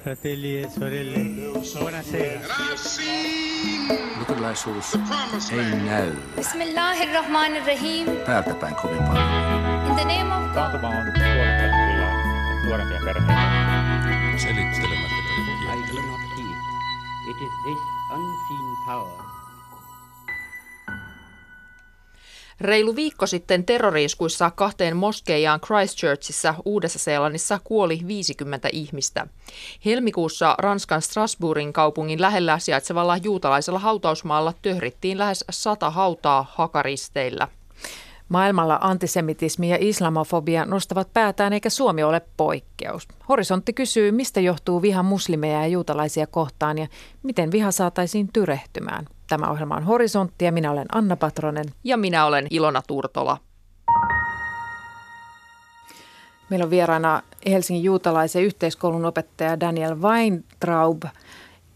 fratelli e sorelle, buonasera. Luterilaisuus ei näy Bismillahirrahmanirrahim. päältä päin kovin paljon. In the name of God. Taantuma on nuorempia perheitä. Selittelemättä. It is this unseen power Reilu viikko sitten terroriiskuissa kahteen moskeijaan Christchurchissa Uudessa-Seelannissa kuoli 50 ihmistä. Helmikuussa Ranskan Strasbourgin kaupungin lähellä sijaitsevalla juutalaisella hautausmaalla töhrittiin lähes sata hautaa hakaristeillä. Maailmalla antisemitismi ja islamofobia nostavat päätään eikä Suomi ole poikkeus. Horisontti kysyy, mistä johtuu viha muslimeja ja juutalaisia kohtaan ja miten viha saataisiin tyrehtymään. Tämä ohjelma on Horisontti ja minä olen Anna Patronen. Ja minä olen Ilona Turtola. Meillä on vieraana Helsingin juutalaisen yhteiskoulun opettaja Daniel Weintraub,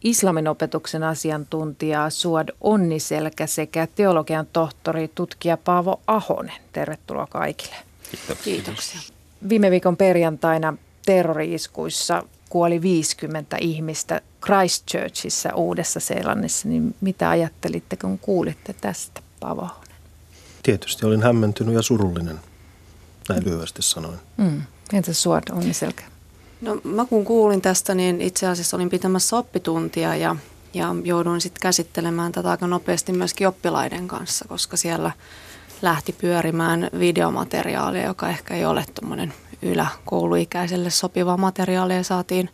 islamin opetuksen asiantuntija Suad Onniselkä sekä teologian tohtori tutkija Paavo Ahonen. Tervetuloa kaikille. Kiitos. Kiitoksia. Viime viikon perjantaina terrori-iskuissa kuoli 50 ihmistä Christchurchissa Uudessa-Seelannissa. Niin mitä ajattelitte, kun kuulitte tästä, Paavo? Tietysti olin hämmentynyt ja surullinen, näin lyhyesti sanoin. Mm. Entä Suad Onniselkä? No mä kun kuulin tästä, niin itse asiassa olin pitämässä oppituntia ja, ja jouduin sitten käsittelemään tätä aika nopeasti myöskin oppilaiden kanssa, koska siellä lähti pyörimään videomateriaalia, joka ehkä ei ole tuommoinen yläkouluikäiselle sopiva materiaalia. Saatiin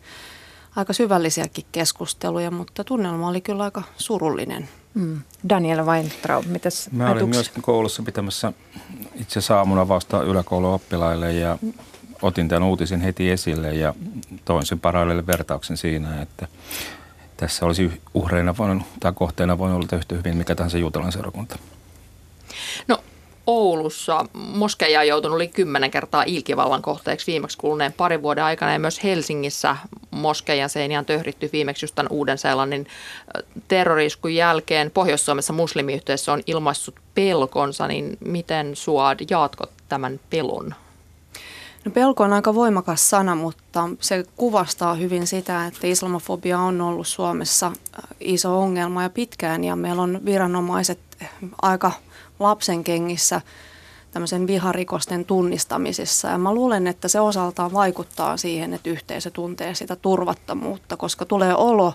aika syvällisiäkin keskusteluja, mutta tunnelma oli kyllä aika surullinen. Mm. Daniel Weintraub, mitäs Mä olin ajatuksia? myös koulussa pitämässä itse asiassa aamuna vasta yläkouluoppilaille ja otin tämän uutisen heti esille ja toin sen parallelle vertauksen siinä, että tässä olisi uhreina voinut, tai kohteena voinut olla yhtä hyvin mikä tahansa juutalainen seurakunta. No Oulussa moskeija on joutunut yli kymmenen kertaa ilkivallan kohteeksi viimeksi kuluneen parin vuoden aikana ja myös Helsingissä moskeijan seiniä töhritty viimeksi just tämän Uuden-Seelannin ö, terroriiskun jälkeen. Pohjois-Suomessa muslimiyhteisö on ilmaissut pelkonsa, niin miten Suad jaatko tämän pelon? No pelko on aika voimakas sana, mutta se kuvastaa hyvin sitä, että islamofobia on ollut Suomessa iso ongelma ja pitkään ja meillä on viranomaiset aika lapsen kengissä tämmöisen viharikosten tunnistamisessa. Ja mä luulen, että se osaltaan vaikuttaa siihen, että yhteisö tuntee sitä turvattomuutta, koska tulee olo,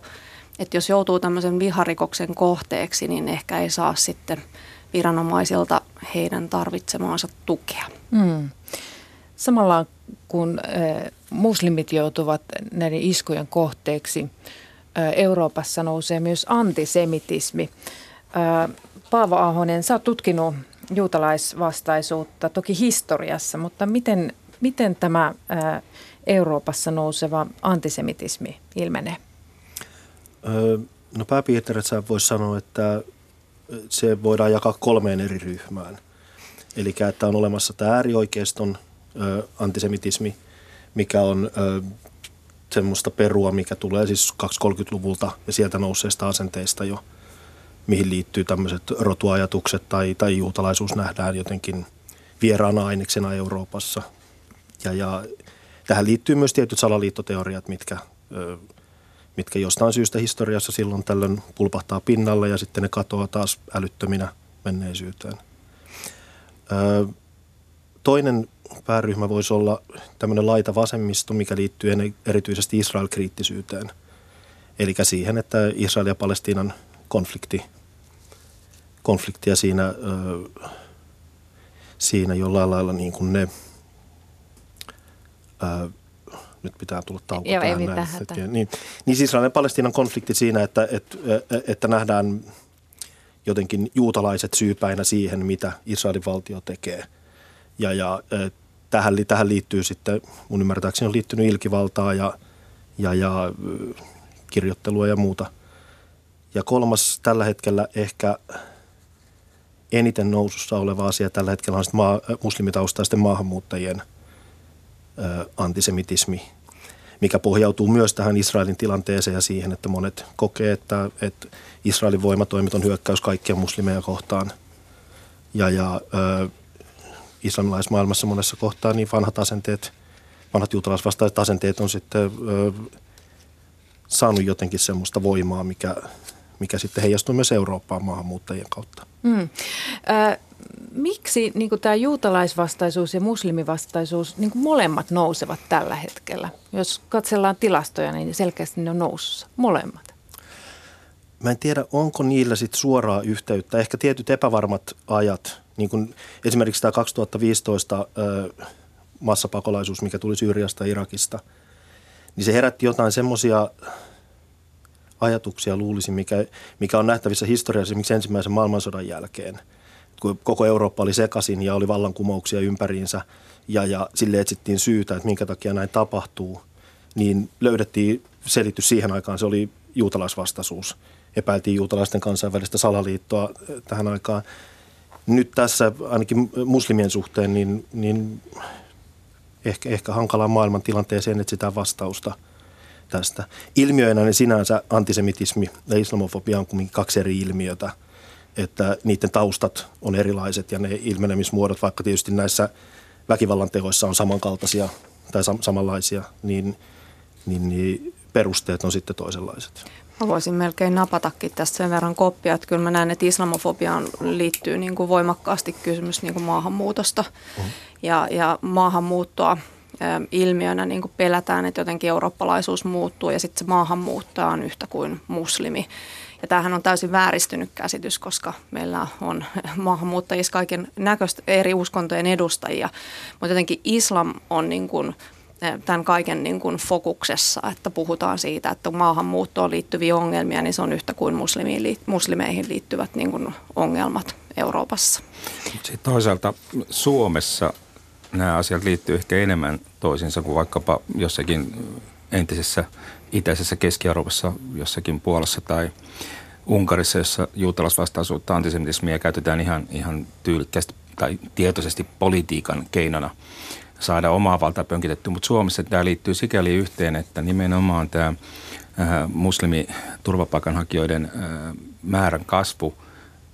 että jos joutuu tämmöisen viharikoksen kohteeksi, niin ehkä ei saa sitten viranomaisilta heidän tarvitsemaansa tukea. Mm. Samalla kun muslimit joutuvat näiden iskujen kohteeksi, Euroopassa nousee myös antisemitismi. Paavo Ahonen, sä oot tutkinut juutalaisvastaisuutta toki historiassa, mutta miten, miten tämä Euroopassa nouseva antisemitismi ilmenee? No pääpiirteissään voisi sanoa, että se voidaan jakaa kolmeen eri ryhmään. Eli että on olemassa tämä äärioikeiston antisemitismi, mikä on semmoista perua, mikä tulee siis 230-luvulta ja sieltä nousseista asenteista jo, mihin liittyy tämmöiset rotuajatukset tai, tai juutalaisuus nähdään jotenkin vieraana aineksena Euroopassa. Ja, ja tähän liittyy myös tietyt salaliittoteoriat, mitkä, ö, mitkä jostain syystä historiassa silloin tällöin pulpahtaa pinnalle ja sitten ne katoaa taas älyttöminä menneisyyteen. Ö, toinen pääryhmä voisi olla tämmöinen laita vasemmisto, mikä liittyy erityisesti Israel-kriittisyyteen. Eli siihen, että Israel ja Palestiinan konflikti, konflikti ja siinä, siinä jollain lailla niin kuin ne, nyt pitää tulla tauko Joo, ei tähän mitään näin. Niin, niin siis Israel ja Palestiinan konflikti siinä, että, että, että nähdään jotenkin juutalaiset syypäinä siihen, mitä Israelin valtio tekee. Ja, ja ö, tähän, tähän liittyy sitten, mun ymmärtääkseni on liittynyt ilkivaltaa ja, ja, ja kirjoittelua ja muuta. Ja kolmas tällä hetkellä ehkä eniten nousussa oleva asia tällä hetkellä on maa, muslimitaustaisten maahanmuuttajien ö, antisemitismi, mikä pohjautuu myös tähän Israelin tilanteeseen ja siihen, että monet kokee, että, että Israelin voimatoimet on hyökkäys kaikkia muslimeja kohtaan. Ja, ja ö, islamilaismaailmassa monessa kohtaa niin vanhat asenteet, vanhat juutalaisvastaiset asenteet on sitten ö, saanut jotenkin semmoista voimaa, mikä, mikä sitten heijastuu myös Eurooppaan maahanmuuttajien kautta. Mm. Äh, miksi niin tämä juutalaisvastaisuus ja muslimivastaisuus, niin molemmat nousevat tällä hetkellä? Jos katsellaan tilastoja, niin selkeästi ne on nousussa. Molemmat. Mä en tiedä, onko niillä sit suoraa yhteyttä. Ehkä tietyt epävarmat ajat, niin kuin esimerkiksi tämä 2015 ö, massapakolaisuus, mikä tuli Syyriasta ja Irakista, niin se herätti jotain semmoisia ajatuksia luulisin, mikä, mikä on nähtävissä historiassa esimerkiksi ensimmäisen maailmansodan jälkeen. Kun koko Eurooppa oli sekaisin ja oli vallankumouksia ympäriinsä ja, ja sille etsittiin syytä, että minkä takia näin tapahtuu, niin löydettiin selitys siihen aikaan, se oli juutalaisvastaisuus. Epäiltiin juutalaisten kansainvälistä salaliittoa eh, tähän aikaan. Nyt tässä ainakin muslimien suhteen, niin, niin ehkä, ehkä hankalaan maailman tilanteeseen etsitään vastausta – tästä. Ilmiöinä ne sinänsä antisemitismi ja islamofobia on kuitenkin kaksi eri ilmiötä, että niiden taustat on erilaiset ja ne ilmenemismuodot, vaikka tietysti näissä väkivallan teoissa on samankaltaisia tai sam- samanlaisia, niin, niin, niin perusteet on sitten toisenlaiset. Mä voisin melkein napatakin tästä sen verran koppia, että kyllä mä näen, että islamofobiaan liittyy niin kuin voimakkaasti kysymys niin kuin maahanmuutosta mm. ja, ja maahanmuuttoa ilmiönä niin kuin pelätään, että jotenkin eurooppalaisuus muuttuu ja sitten se maahanmuuttaja on yhtä kuin muslimi. Ja tämähän on täysin vääristynyt käsitys, koska meillä on maahanmuuttajissa kaiken näköistä eri uskontojen edustajia, mutta jotenkin islam on niin kuin tämän kaiken niin kuin fokuksessa, että puhutaan siitä, että maahanmuuttoon liittyviä ongelmia, niin se on yhtä kuin muslimeihin liittyvät niin kuin ongelmat Euroopassa. Sitten toisaalta Suomessa nämä asiat liittyy ehkä enemmän toisiinsa kuin vaikkapa jossakin entisessä itäisessä Keski-Euroopassa, jossakin Puolassa tai Unkarissa, jossa juutalaisvastaisuutta antisemitismiä käytetään ihan, ihan tyylikkästi tai tietoisesti politiikan keinona saada omaa valtaa pönkitettyä. Mutta Suomessa tämä liittyy sikäli yhteen, että nimenomaan tämä äh, muslimi turvapaikanhakijoiden äh, määrän kasvu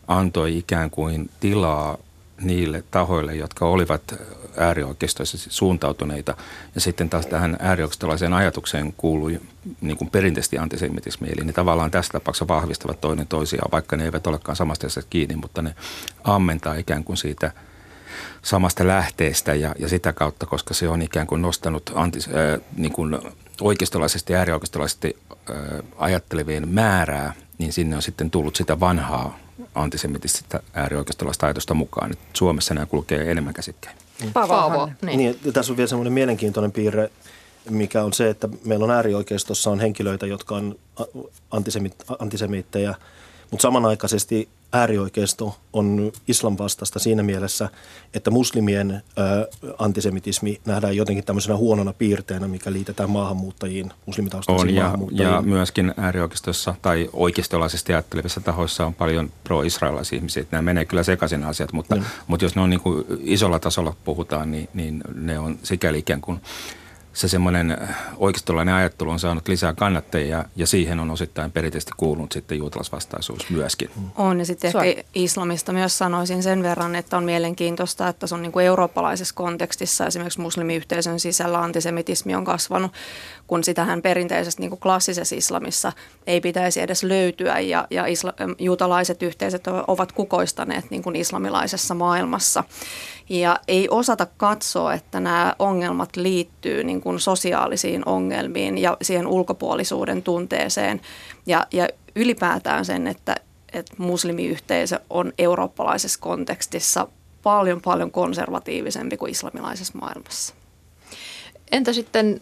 antoi ikään kuin tilaa niille tahoille, jotka olivat äärioikeistoisesti suuntautuneita. Ja sitten taas tähän äärioikeistolaiseen ajatukseen kuuluu niin kuin perinteisesti antisemitismi. Eli ne tavallaan tässä tapauksessa vahvistavat toinen toisiaan, vaikka ne eivät olekaan samasta kiinni, mutta ne ammentaa ikään kuin siitä samasta lähteestä ja, ja sitä kautta, koska se on ikään kuin nostanut antis, äh, niin kuin oikeistolaisesti ja äärioikeistolaisesti äh, ajattelevien määrää, niin sinne on sitten tullut sitä vanhaa antisemitistä äärioikeistolaista ajatusta mukaan. Että Suomessa nämä kulkee enemmän käsikkäin. Paavo. Niin. niin, tässä on vielä semmoinen mielenkiintoinen piirre, mikä on se, että meillä on äärioikeistossa on henkilöitä, jotka on antisemittejä, mutta samanaikaisesti äärioikeisto on islam vastasta siinä mielessä, että muslimien ö, antisemitismi nähdään jotenkin tämmöisenä huonona piirteenä, mikä liitetään maahanmuuttajiin, muslimitaustaisiin on, ja, maahanmuuttajiin. ja myöskin äärioikeistossa tai oikeistolaisesti ajattelevissa tahoissa on paljon pro-israelaisia ihmisiä. Nämä menee kyllä sekaisin asiat, mutta, mm. mutta jos ne on niin kuin isolla tasolla puhutaan, niin, niin ne on sikäli ikään kuin – se semmoinen äh, oikeistolainen ajattelu on saanut lisää kannattajia ja siihen on osittain perinteisesti kuulunut sitten juutalaisvastaisuus myöskin. On ja sitten ehkä islamista myös sanoisin sen verran, että on mielenkiintoista, että se on niin kuin eurooppalaisessa kontekstissa esimerkiksi muslimiyhteisön sisällä antisemitismi on kasvanut, kun sitähän perinteisesti niin kuin klassisessa islamissa ei pitäisi edes löytyä ja, ja isla, juutalaiset yhteisöt ovat kukoistaneet niin kuin islamilaisessa maailmassa. Ja ei osata katsoa, että nämä ongelmat liittyy niin kuin sosiaalisiin ongelmiin ja siihen ulkopuolisuuden tunteeseen ja, ja ylipäätään sen, että, että muslimiyhteisö on eurooppalaisessa kontekstissa paljon paljon konservatiivisempi kuin islamilaisessa maailmassa. Entä sitten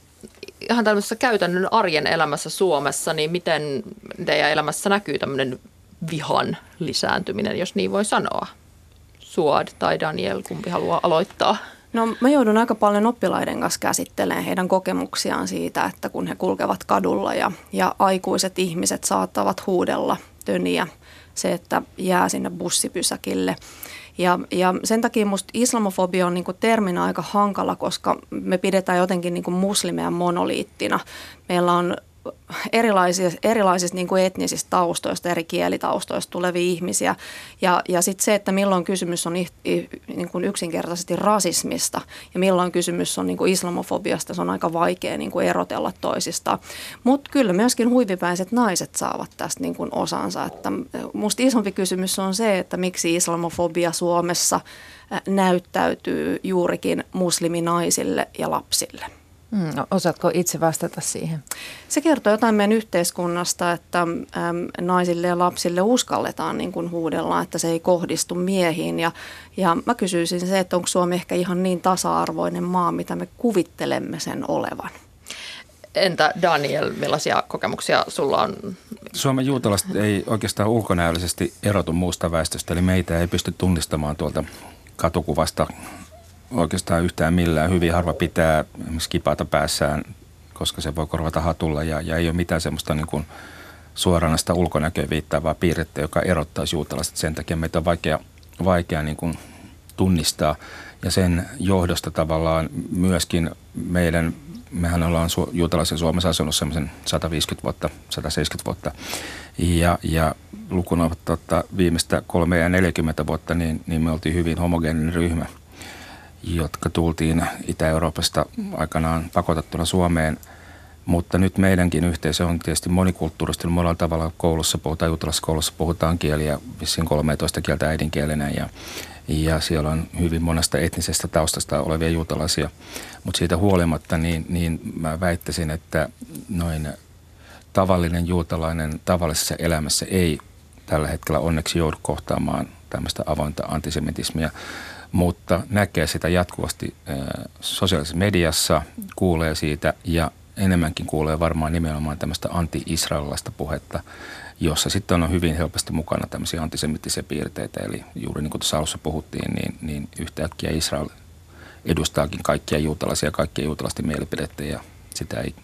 ihan tämmöisessä käytännön arjen elämässä Suomessa, niin miten teidän elämässä näkyy tämmöinen vihan lisääntyminen, jos niin voi sanoa? Suad tai Daniel, kumpi haluaa aloittaa? No mä joudun aika paljon oppilaiden kanssa käsittelemään heidän kokemuksiaan siitä, että kun he kulkevat kadulla ja, ja aikuiset ihmiset saattavat huudella töniä, se, että jää sinne bussipysäkille. Ja, ja sen takia musta islamofobia on niinku terminä aika hankala, koska me pidetään jotenkin niinku muslimeja monoliittina. Meillä on erilaisista, erilaisista niin kuin etnisistä taustoista, eri kielitaustoista tulevia ihmisiä. Ja, ja sitten se, että milloin kysymys on niin kuin yksinkertaisesti rasismista ja milloin kysymys on niin kuin islamofobiasta, se on aika vaikea niin kuin erotella toisista. Mutta kyllä myöskin huivipäiset naiset saavat tästä niin kuin osansa. Että musta isompi kysymys on se, että miksi islamofobia Suomessa näyttäytyy juurikin musliminaisille ja lapsille. Mm, osaatko itse vastata siihen? Se kertoo jotain meidän yhteiskunnasta, että äm, naisille ja lapsille uskalletaan niin kuin huudella, että se ei kohdistu miehiin. Ja, ja mä kysyisin se, että onko Suomi ehkä ihan niin tasa-arvoinen maa, mitä me kuvittelemme sen olevan. Entä Daniel, millaisia kokemuksia sulla on? Suomen juutalaiset ei oikeastaan ulkonäöllisesti erotu muusta väestöstä, eli meitä ei pysty tunnistamaan tuolta katukuvasta oikeastaan yhtään millään. Hyvin harva pitää skipata päässään, koska se voi korvata hatulla ja, ja ei ole mitään semmoista niin kuin suoranaista ulkonäköä viittaavaa piirrettä, joka erottaisi juutalaiset. Sen takia meitä on vaikea, vaikea niin kuin tunnistaa ja sen johdosta tavallaan myöskin meidän, mehän ollaan su, juutalaisen Suomessa asunut semmoisen 150 vuotta, 170 vuotta ja, ja lukuna tota, viimeistä 3 ja 40 vuotta, niin, niin me oltiin hyvin homogeeninen ryhmä – jotka tultiin Itä-Euroopasta aikanaan pakotettuna Suomeen. Mutta nyt meidänkin yhteisö on tietysti monikulttuurisesti. Monella tavalla koulussa puhutaan, juutalaiskoulussa puhutaan kieliä, vissiin 13 kieltä äidinkielenä ja, ja siellä on hyvin monesta etnisestä taustasta olevia juutalaisia. Mutta siitä huolimatta niin, niin mä väittäisin, että noin tavallinen juutalainen tavallisessa elämässä ei tällä hetkellä onneksi joudu kohtaamaan tämmöistä avointa antisemitismia mutta näkee sitä jatkuvasti sosiaalisessa mediassa, kuulee siitä ja enemmänkin kuulee varmaan nimenomaan tämmöistä anti-israelilaista puhetta, jossa sitten on hyvin helposti mukana tämmöisiä antisemittisiä piirteitä. Eli juuri niin kuin tuossa alussa puhuttiin, niin, niin yhtäkkiä Israel edustaakin kaikkia juutalaisia, kaikkia juutalaisten mielipidettä ja sitä ei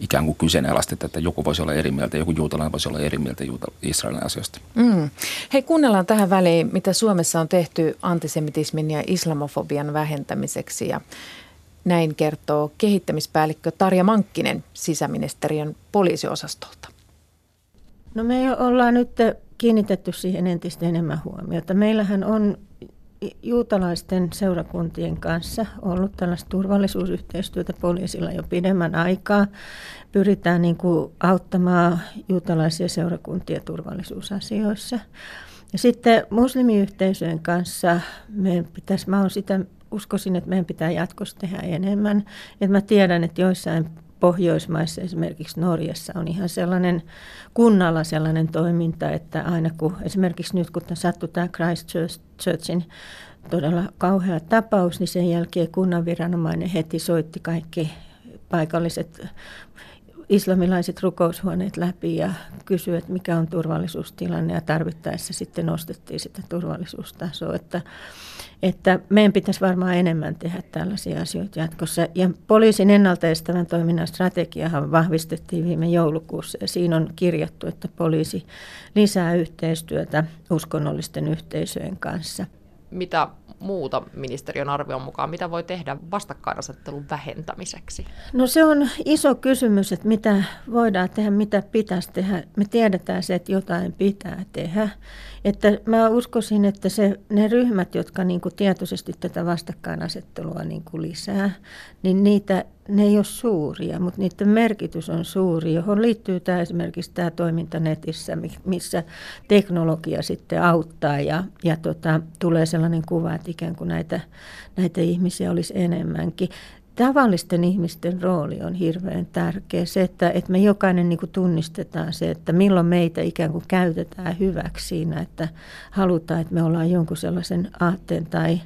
ikään kuin kyseenalaisteta, että joku voisi olla eri mieltä, joku juutalainen voisi olla eri mieltä juuta- Israelin asioista. Mm. Hei, kuunnellaan tähän väliin, mitä Suomessa on tehty antisemitismin ja islamofobian vähentämiseksi. Ja näin kertoo kehittämispäällikkö Tarja Mankkinen sisäministeriön poliisiosastolta. No me ollaan nyt kiinnitetty siihen entistä enemmän huomiota. Meillähän on juutalaisten seurakuntien kanssa ollut tällaista turvallisuusyhteistyötä poliisilla jo pidemmän aikaa. Pyritään niin kuin auttamaan juutalaisia seurakuntia turvallisuusasioissa. Ja sitten muslimiyhteisöjen kanssa meidän pitäisi, mä sitä, uskoisin, että meidän pitää jatkossa tehdä enemmän. Että mä tiedän, että joissain Pohjoismaissa, esimerkiksi Norjassa, on ihan sellainen kunnalla sellainen toiminta, että aina kun esimerkiksi nyt kun sattui tämä Christchurchin todella kauhea tapaus, niin sen jälkeen kunnan viranomainen heti soitti kaikki paikalliset islamilaiset rukoushuoneet läpi ja kysyi, että mikä on turvallisuustilanne ja tarvittaessa sitten nostettiin sitä turvallisuustasoa. Että että meidän pitäisi varmaan enemmän tehdä tällaisia asioita jatkossa. Ja poliisin ennaltaestävän toiminnan strategiahan vahvistettiin viime joulukuussa ja siinä on kirjattu, että poliisi lisää yhteistyötä uskonnollisten yhteisöjen kanssa. Mitä muuta ministeriön arvion mukaan, mitä voi tehdä vastakkainasettelun vähentämiseksi? No se on iso kysymys, että mitä voidaan tehdä, mitä pitäisi tehdä. Me tiedetään se, että jotain pitää tehdä. Että mä uskoisin, että se, ne ryhmät, jotka niin kuin tietoisesti tätä vastakkainasettelua niin kuin lisää, niin niitä, ne ei ole suuria, mutta niiden merkitys on suuri, johon liittyy tämä esimerkiksi tämä toiminta netissä, missä teknologia sitten auttaa ja, ja tota, tulee sellainen kuva, että ikään kuin näitä, näitä ihmisiä olisi enemmänkin tavallisten ihmisten rooli on hirveän tärkeä. Se, että, että me jokainen niin tunnistetaan se, että milloin meitä ikään kuin käytetään hyväksi siinä, että halutaan, että me ollaan jonkun sellaisen aatteen tai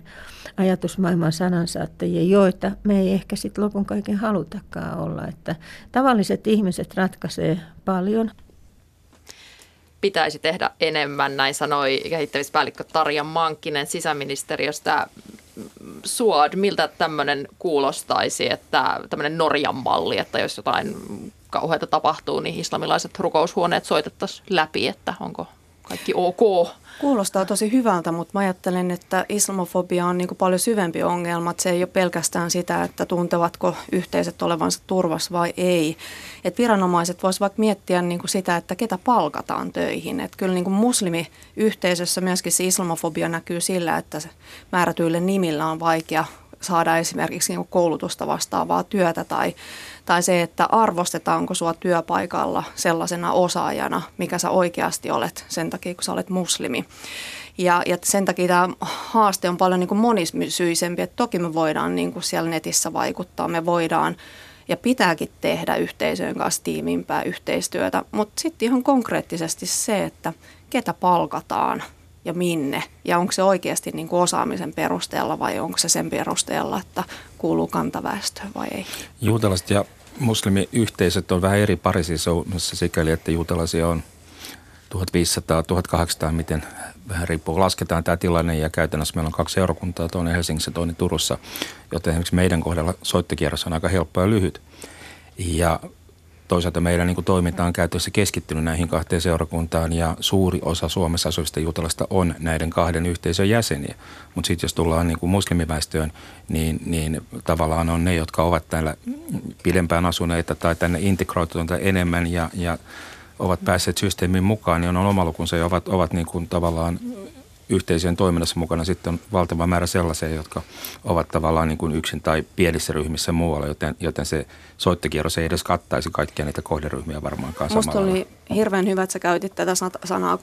ajatusmaailman sanansaattajia, joita me ei ehkä sitten lopun kaiken halutakaan olla. Että tavalliset ihmiset ratkaisee paljon pitäisi tehdä enemmän, näin sanoi kehittämispäällikkö Tarja Mankkinen sisäministeriöstä. Suod, miltä tämmöinen kuulostaisi, että tämmöinen Norjan malli, että jos jotain kauheita tapahtuu, niin islamilaiset rukoushuoneet soitettaisiin läpi, että onko kaikki ok. Kuulostaa tosi hyvältä, mutta mä ajattelen, että islamofobia on niin kuin paljon syvempi ongelma. Se ei ole pelkästään sitä, että tuntevatko yhteisöt olevansa turvassa vai ei. Et viranomaiset voisivat vaikka miettiä niin kuin sitä, että ketä palkataan töihin. Et kyllä niin kuin muslimiyhteisössä myöskin se islamofobia näkyy sillä, että määrätyille nimillä on vaikea saada esimerkiksi niin koulutusta vastaavaa työtä tai, tai se, että arvostetaanko sua työpaikalla sellaisena osaajana, mikä sä oikeasti olet sen takia, kun sä olet muslimi. Ja, ja sen takia tämä haaste on paljon niin kuin monisyisempi, että toki me voidaan niin kuin siellä netissä vaikuttaa, me voidaan ja pitääkin tehdä yhteisöjen kanssa tiimimpää yhteistyötä, mutta sitten ihan konkreettisesti se, että ketä palkataan – ja minne? Ja onko se oikeasti niin kuin osaamisen perusteella vai onko se sen perusteella, että kuuluu kantaväestöön vai ei? Juutalaiset ja muslimiyhteisöt on vähän eri Pariisissa sikäli, että juutalaisia on 1500-1800, miten vähän riippuu, lasketaan tämä tilanne ja käytännössä meillä on kaksi seurakuntaa, toinen Helsingissä, toinen Turussa, joten esimerkiksi meidän kohdalla soittikierros on aika helppo ja lyhyt. Ja toisaalta meidän niin toiminta on käytössä keskittynyt näihin kahteen seurakuntaan ja suuri osa Suomessa asuvista juutalaista on näiden kahden yhteisön jäseniä. Mutta sitten jos tullaan niin kuin muslimiväestöön, niin, niin tavallaan on ne, jotka ovat täällä pidempään asuneita tai tänne integroituneita enemmän ja, ja ovat päässeet systeemin mukaan, niin on oma lukunsa ja ovat, ovat niin kuin tavallaan yhteisöjen toiminnassa mukana sitten on valtava määrä sellaisia, jotka ovat tavallaan niin kuin yksin tai pienissä ryhmissä muualla, joten, joten se soittekierros ei edes kattaisi kaikkia niitä kohderyhmiä varmaankaan Musta samalla oli hirveän hyvä, että sä käytit tätä sanaa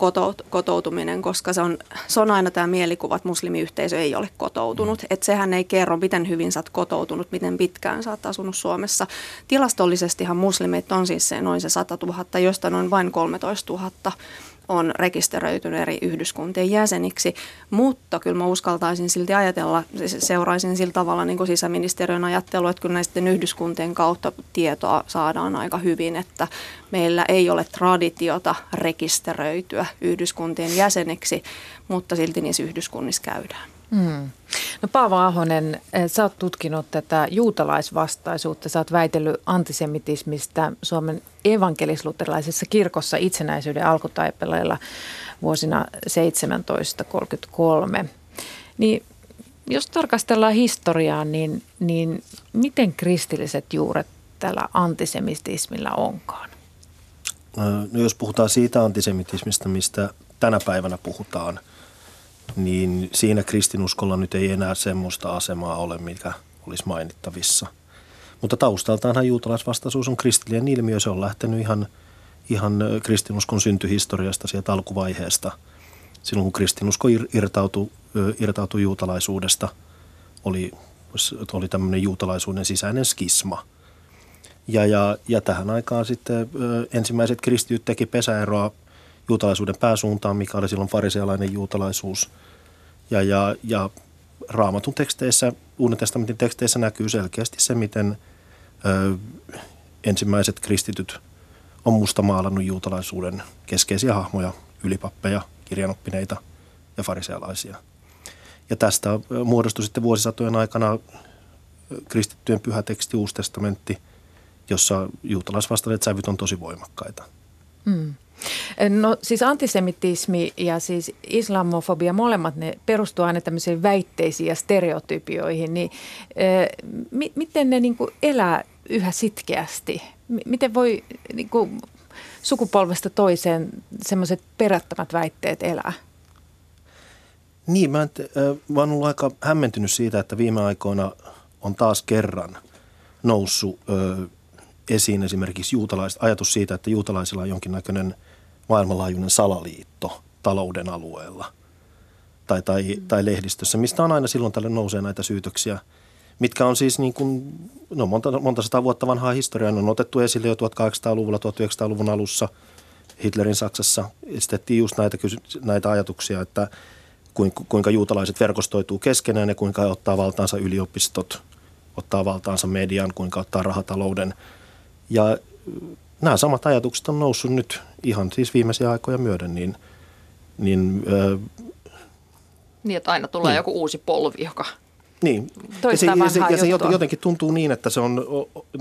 kotoutuminen, koska se on, se on aina tämä mielikuva, että muslimiyhteisö ei ole kotoutunut. Mm. Että sehän ei kerro, miten hyvin sä oot kotoutunut, miten pitkään sä oot asunut Suomessa. Tilastollisestihan muslimit on siis se noin se 100 000, josta noin vain 13 000 on rekisteröitynyt eri yhdyskuntien jäseniksi, mutta kyllä mä uskaltaisin silti ajatella, seuraisin sillä tavalla niin kuin sisäministeriön ajattelu, että kyllä näisten yhdyskuntien kautta tietoa saadaan aika hyvin, että meillä ei ole traditiota rekisteröityä yhdyskuntien jäseneksi, mutta silti niissä yhdyskunnissa käydään. Hmm. No Paavo Ahonen, eh, sä oot tutkinut tätä juutalaisvastaisuutta, sä oot väitellyt antisemitismistä Suomen evankelisluterilaisessa kirkossa itsenäisyyden alkutaipaleilla vuosina 1733. Niin jos tarkastellaan historiaa, niin, niin miten kristilliset juuret tällä antisemitismillä onkaan? No jos puhutaan siitä antisemitismistä, mistä tänä päivänä puhutaan – niin siinä kristinuskolla nyt ei enää semmoista asemaa ole, mikä olisi mainittavissa. Mutta taustaltaanhan juutalaisvastaisuus on kristillinen ilmiö. Se on lähtenyt ihan, ihan kristinuskon syntyhistoriasta sieltä alkuvaiheesta. Silloin kun kristinusko irtautui, irtautui juutalaisuudesta, oli, oli tämmöinen juutalaisuuden sisäinen skisma. Ja, ja, ja tähän aikaan sitten ensimmäiset kristityt teki pesäeroa juutalaisuuden pääsuuntaan, mikä oli silloin farisealainen juutalaisuus. Ja, ja, ja raamatun teksteissä, Uuden testamentin teksteissä näkyy selkeästi se, miten ö, ensimmäiset kristityt on mustamaalannut juutalaisuuden keskeisiä hahmoja, ylipappeja, kirjanoppineita ja farisealaisia. Ja tästä muodostui sitten vuosisatojen aikana kristittyjen pyhä teksti, Uusi testamentti, jossa juutalaisvastaiset sävyt on tosi voimakkaita. Mm. No siis antisemitismi ja siis islamofobia, molemmat ne perustuu aina tämmöisiin väitteisiin ja stereotypioihin, niin mi- miten ne niin elää yhä sitkeästi? M- miten voi niin kuin sukupolvesta toiseen semmoiset perättömät väitteet elää? Niin, mä, äh, mä oon ollut aika hämmentynyt siitä, että viime aikoina on taas kerran noussut äh, esiin esimerkiksi juutalaiset, ajatus siitä, että juutalaisilla on jonkinnäköinen maailmanlaajuinen salaliitto talouden alueella tai, tai, tai lehdistössä, mistä on aina silloin tälle nousee näitä syytöksiä, mitkä on siis niin kuin, no monta, monta sata vuotta vanhaa historiaa, ne on otettu esille jo 1800-luvulla, 1900-luvun alussa. Hitlerin Saksassa esitettiin just näitä, näitä ajatuksia, että kuinka juutalaiset verkostoituu keskenään ja kuinka ottaa valtaansa yliopistot, ottaa valtaansa median, kuinka ottaa rahatalouden – ja nämä samat ajatukset on noussut nyt ihan siis viimeisiä aikoja myöden, niin, niin niin, että aina tulee niin. joku uusi polvi, joka Niin. Ja se, ja se, ja se juttua. jotenkin tuntuu niin, että se, on,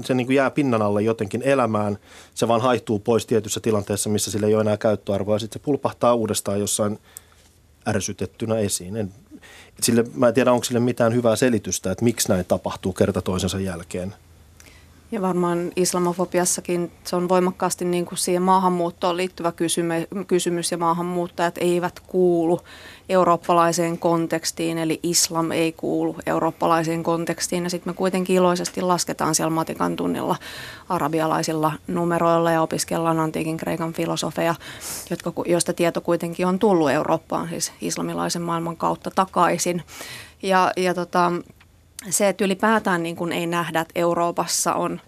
se niin kuin jää pinnan alle jotenkin elämään. Se vaan haihtuu pois tietyssä tilanteessa, missä sillä ei ole enää käyttöarvoa. Sitten se pulpahtaa uudestaan jossain ärsytettynä esiin. En, sille, mä en tiedä, onko sille mitään hyvää selitystä, että miksi näin tapahtuu kerta toisensa jälkeen. Ja varmaan islamofobiassakin se on voimakkaasti niin kuin siihen maahanmuuttoon liittyvä kysymys ja maahanmuuttajat eivät kuulu eurooppalaiseen kontekstiin, eli islam ei kuulu eurooppalaiseen kontekstiin. Ja sitten me kuitenkin iloisesti lasketaan siellä matikan tunnilla arabialaisilla numeroilla ja opiskellaan antiikin kreikan filosofeja, jotka, joista tieto kuitenkin on tullut Eurooppaan, siis islamilaisen maailman kautta takaisin. Ja, ja tota, se, että ylipäätään niin kuin ei nähdä, että Euroopassa on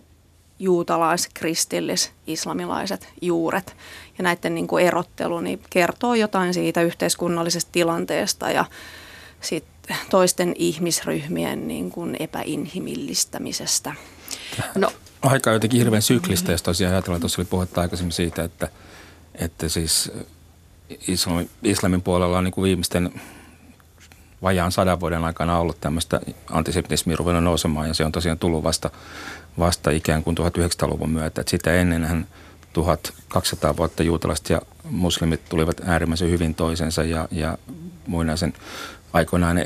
juutalais, kristillis, islamilaiset juuret. Ja näiden niin kuin erottelu niin kertoo jotain siitä yhteiskunnallisesta tilanteesta ja sit toisten ihmisryhmien niin kuin epäinhimillistämisestä. No. Aika jotenkin hirveän syklistä, jos tosiaan ajatellaan, tuossa oli puhetta aikaisemmin siitä, että, että siis islamin puolella on niin kuin viimeisten vajaan sadan vuoden aikana ollut tämmöistä antisemitismiä ruvennut nousemaan ja se on tosiaan tullut vasta, vasta ikään kuin 1900-luvun myötä. Et sitä ennenhän 1200 vuotta juutalaiset ja muslimit tulivat äärimmäisen hyvin toisensa ja, ja muinaisen aikoinaan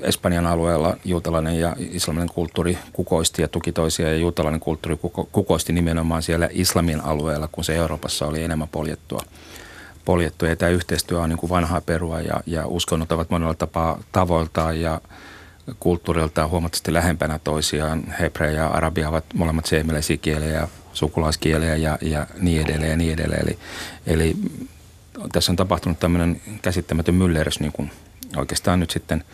Espanjan alueella juutalainen ja islamilainen kulttuuri kukoisti ja tuki toisia ja juutalainen kulttuuri kukoisti nimenomaan siellä islamin alueella, kun se Euroopassa oli enemmän poljettua poljettu. Ja tämä yhteistyö on niin kuin vanhaa perua ja, ja uskonnot ovat monella tapaa tavoiltaan ja kulttuuriltaan huomattavasti lähempänä toisiaan. Hebrea ja arabia ovat molemmat seemeleisiä kieliä sukulaiskieliä ja, ja niin edelleen ja niin edelleen. Eli, eli tässä on tapahtunut tämmöinen käsittämätön myllerys niin kuin oikeastaan nyt sitten –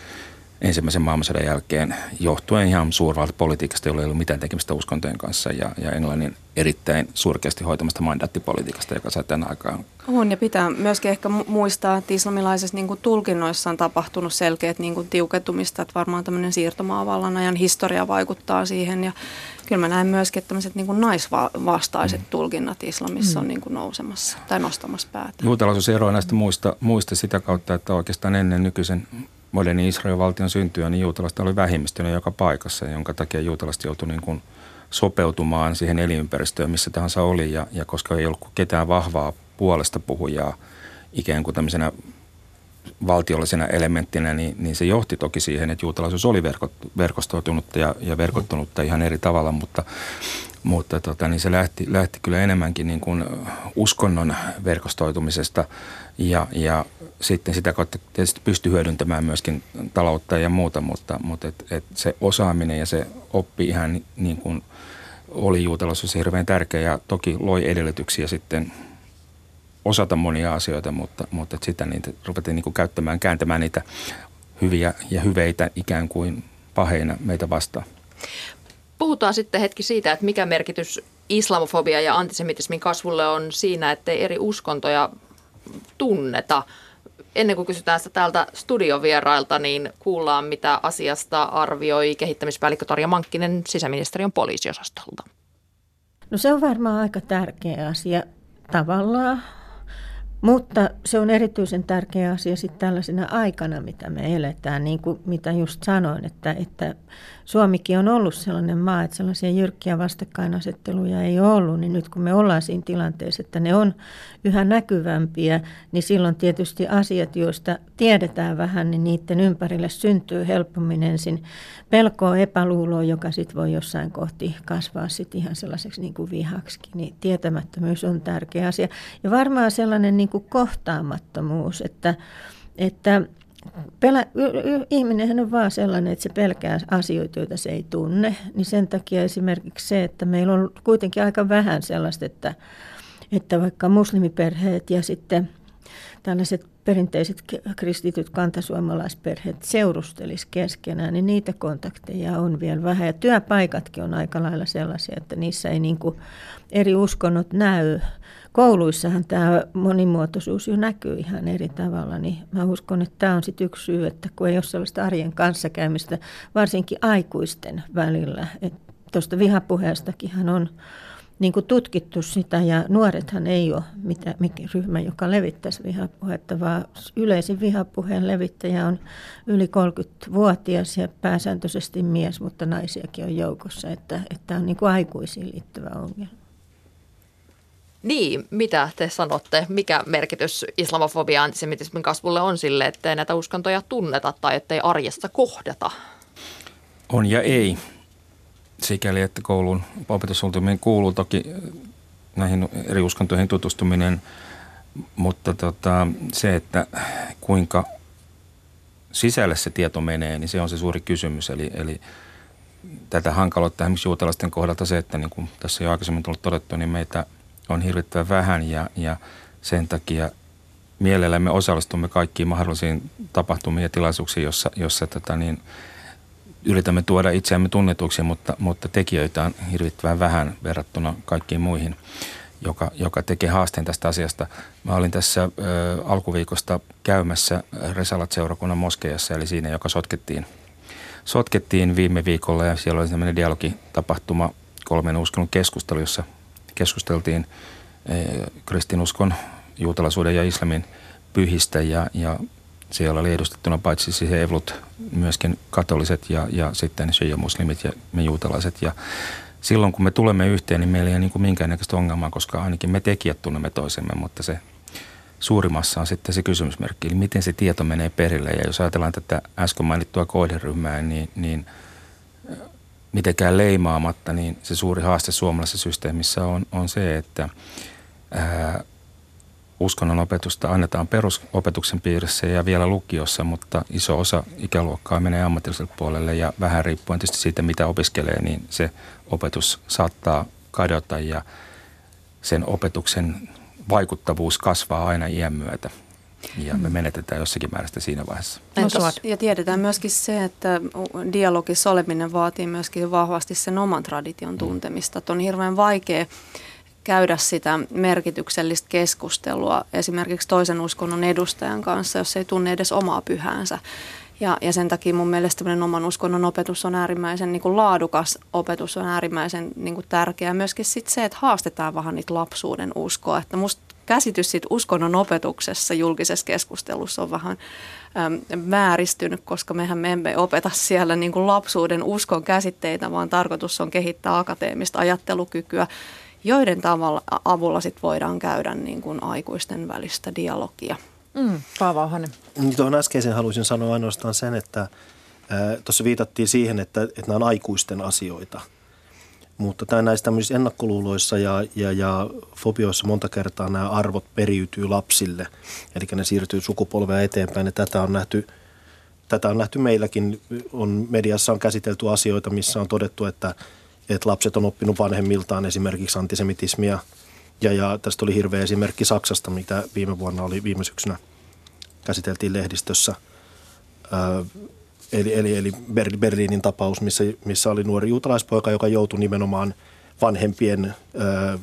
ensimmäisen maailmansodan jälkeen johtuen ihan suurvaltapolitiikasta, jolla ei ollut mitään tekemistä uskontojen kanssa ja, ja Englannin erittäin surkeasti hoitamasta mandaattipolitiikasta, joka sai tämän aikaan. On ja pitää myöskin ehkä muistaa, että islamilaisissa niin tulkinnoissa on tapahtunut selkeät niin kuin tiukentumista, että varmaan tämmöinen siirtomaavallan ajan historia vaikuttaa siihen ja kyllä mä näen myöskin, että tämmöiset niin kuin naisvastaiset mm. tulkinnat islamissa mm. on niin kuin nousemassa tai nostamassa päätä. Juutalaisuus eroaa näistä muista, muista sitä kautta, että oikeastaan ennen nykyisen modernin Israelin valtion syntyä, niin juutalaista oli vähemmistönä joka paikassa, jonka takia juutalaiset joutui niin kuin sopeutumaan siihen elinympäristöön, missä tahansa oli. Ja, ja koska ei ollut ketään vahvaa puolesta puhujaa ikään kuin tämmöisenä valtiollisena elementtinä, niin, niin se johti toki siihen, että juutalaisuus oli verko, verkostoitunutta ja, ja verkottunutta ihan eri tavalla, mutta, mutta tota, niin se lähti, lähti kyllä enemmänkin niin kuin uskonnon verkostoitumisesta ja, ja sitten sitä kautta tietysti pystyi hyödyntämään myöskin taloutta ja muuta, mutta, mutta et, et se osaaminen ja se oppi ihan niin kuin oli juutalaisuus hirveän tärkeä ja toki loi edellytyksiä sitten osata monia asioita, mutta, mutta sitä niitä ruvettiin niin käyttämään, kääntämään niitä hyviä ja hyveitä ikään kuin paheina meitä vastaan. Puhutaan sitten hetki siitä, että mikä merkitys islamofobia ja antisemitismin kasvulle on siinä, että eri uskontoja tunneta. Ennen kuin kysytään sitä täältä studiovierailta, niin kuullaan, mitä asiasta arvioi kehittämispäällikkö Tarja Mankkinen sisäministeriön poliisiosastolta. No se on varmaan aika tärkeä asia tavallaan, mutta se on erityisen tärkeä asia sitten tällaisena aikana, mitä me eletään, niin kuin mitä just sanoin, että, että Suomikin on ollut sellainen maa, että sellaisia jyrkkiä vastakkainasetteluja ei ollut, niin nyt kun me ollaan siinä tilanteessa, että ne on yhä näkyvämpiä, niin silloin tietysti asiat, joista tiedetään vähän, niin niiden ympärille syntyy helpommin ensin pelkoa, epäluuloa, joka sitten voi jossain kohti kasvaa sitten ihan sellaiseksi niin kuin vihaksi, niin tietämättömyys on tärkeä asia. Ja varmaan sellainen niin kuin kohtaamattomuus, että, että Pelä, ihminenhän on vaan sellainen, että se pelkää asioita, joita se ei tunne. Niin sen takia esimerkiksi se, että meillä on kuitenkin aika vähän sellaista, että, että vaikka muslimiperheet ja sitten tällaiset perinteiset kristityt kantasuomalaisperheet seurustelis keskenään, niin niitä kontakteja on vielä vähän. Ja työpaikatkin on aika lailla sellaisia, että niissä ei niin eri uskonnot näy kouluissahan tämä monimuotoisuus jo näkyy ihan eri tavalla, niin mä uskon, että tämä on sitten yksi syy, että kun ei ole sellaista arjen kanssakäymistä, varsinkin aikuisten välillä. Tuosta vihapuheestakin on niin kuin tutkittu sitä ja nuorethan ei ole mitä, mikä ryhmä, joka levittäisi vihapuhetta, vaan yleisin vihapuheen levittäjä on yli 30-vuotias ja pääsääntöisesti mies, mutta naisiakin on joukossa, että, että on niin kuin aikuisiin liittyvä ongelma. Niin, mitä te sanotte? Mikä merkitys islamofobia ja antisemitismin kasvulle on sille, ettei näitä uskontoja tunneta tai ettei arjessa kohdata? On ja ei. Sikäli, että koulun opetussuunnitelmiin kuuluu toki näihin eri uskontoihin tutustuminen, mutta tota, se, että kuinka sisälle se tieto menee, niin se on se suuri kysymys. Eli, eli tätä hankaloittaa esimerkiksi juutalaisten kohdalta se, että niin kuin tässä jo aikaisemmin tullut todettu, niin meitä – on hirvittävän vähän ja, ja sen takia mielellämme osallistumme kaikkiin mahdollisiin tapahtumiin ja tilaisuuksiin, jossa, jossa tota niin, yritämme tuoda itseämme tunnetuksi, mutta, mutta tekijöitä on hirvittävän vähän verrattuna kaikkiin muihin, joka, joka tekee haasteen tästä asiasta. Mä olin tässä ö, alkuviikosta käymässä Resalat-seurakunnan moskeijassa, eli siinä, joka sotkettiin, sotkettiin viime viikolla ja siellä oli sellainen dialogitapahtuma kolmen uskonnon keskustelu, jossa keskusteltiin eh, kristinuskon, juutalaisuuden ja islamin pyhistä ja, ja siellä oli edustettuna paitsi siis evlut, myöskin katoliset ja, ja sitten shia-muslimit ja me juutalaiset. Ja silloin kun me tulemme yhteen, niin meillä ei ole niin kuin minkäännäköistä ongelmaa, koska ainakin me tekijät tunnemme toisemme, mutta se suurimassa on sitten se kysymysmerkki, eli miten se tieto menee perille. Ja jos ajatellaan tätä äsken mainittua kohderyhmää, niin, niin mitenkään leimaamatta, niin se suuri haaste suomalaisessa systeemissä on, on se, että ää, uskonnon opetusta annetaan perusopetuksen piirissä ja vielä lukiossa, mutta iso osa ikäluokkaa menee ammatilliselle puolelle ja vähän riippuen tietysti siitä, mitä opiskelee, niin se opetus saattaa kadota ja sen opetuksen vaikuttavuus kasvaa aina iän myötä ja me menetetään jossakin määrästä siinä vaiheessa. Entäs, ja tiedetään myöskin se, että dialogissa oleminen vaatii myöskin vahvasti sen oman tradition tuntemista. Että on hirveän vaikea käydä sitä merkityksellistä keskustelua esimerkiksi toisen uskonnon edustajan kanssa, jos ei tunne edes omaa pyhäänsä. Ja, ja sen takia mun mielestä oman uskonnon opetus on äärimmäisen niin kuin laadukas opetus, on äärimmäisen niin kuin tärkeä. Myöskin sit se, että haastetaan vähän niitä lapsuuden uskoa. Että musta käsitys siitä uskonnon opetuksessa julkisessa keskustelussa on vähän äm, vääristynyt, koska mehän me emme opeta siellä niin kuin lapsuuden uskon käsitteitä, vaan tarkoitus on kehittää akateemista ajattelukykyä, joiden tavalla avulla sit voidaan käydä niin kuin aikuisten välistä dialogia. Mm, Paavo Ohanen. Niin tuohon äskeisen haluaisin sanoa ainoastaan sen, että tuossa viitattiin siihen, että, että nämä on aikuisten asioita – mutta tämä näissä tämmöisissä ennakkoluuloissa ja, ja, ja fobioissa monta kertaa nämä arvot periytyy lapsille. Eli ne siirtyy sukupolvea eteenpäin ja tätä on nähty, tätä on nähty meilläkin. On, mediassa on käsitelty asioita, missä on todettu, että, että lapset on oppinut vanhemmiltaan esimerkiksi antisemitismia. Ja, ja tästä oli hirveä esimerkki Saksasta, mitä viime vuonna oli viime syksynä käsiteltiin lehdistössä. Öö, eli, eli, eli Berliinin tapaus, missä, missä oli nuori juutalaispoika, joka joutui nimenomaan vanhempien ö,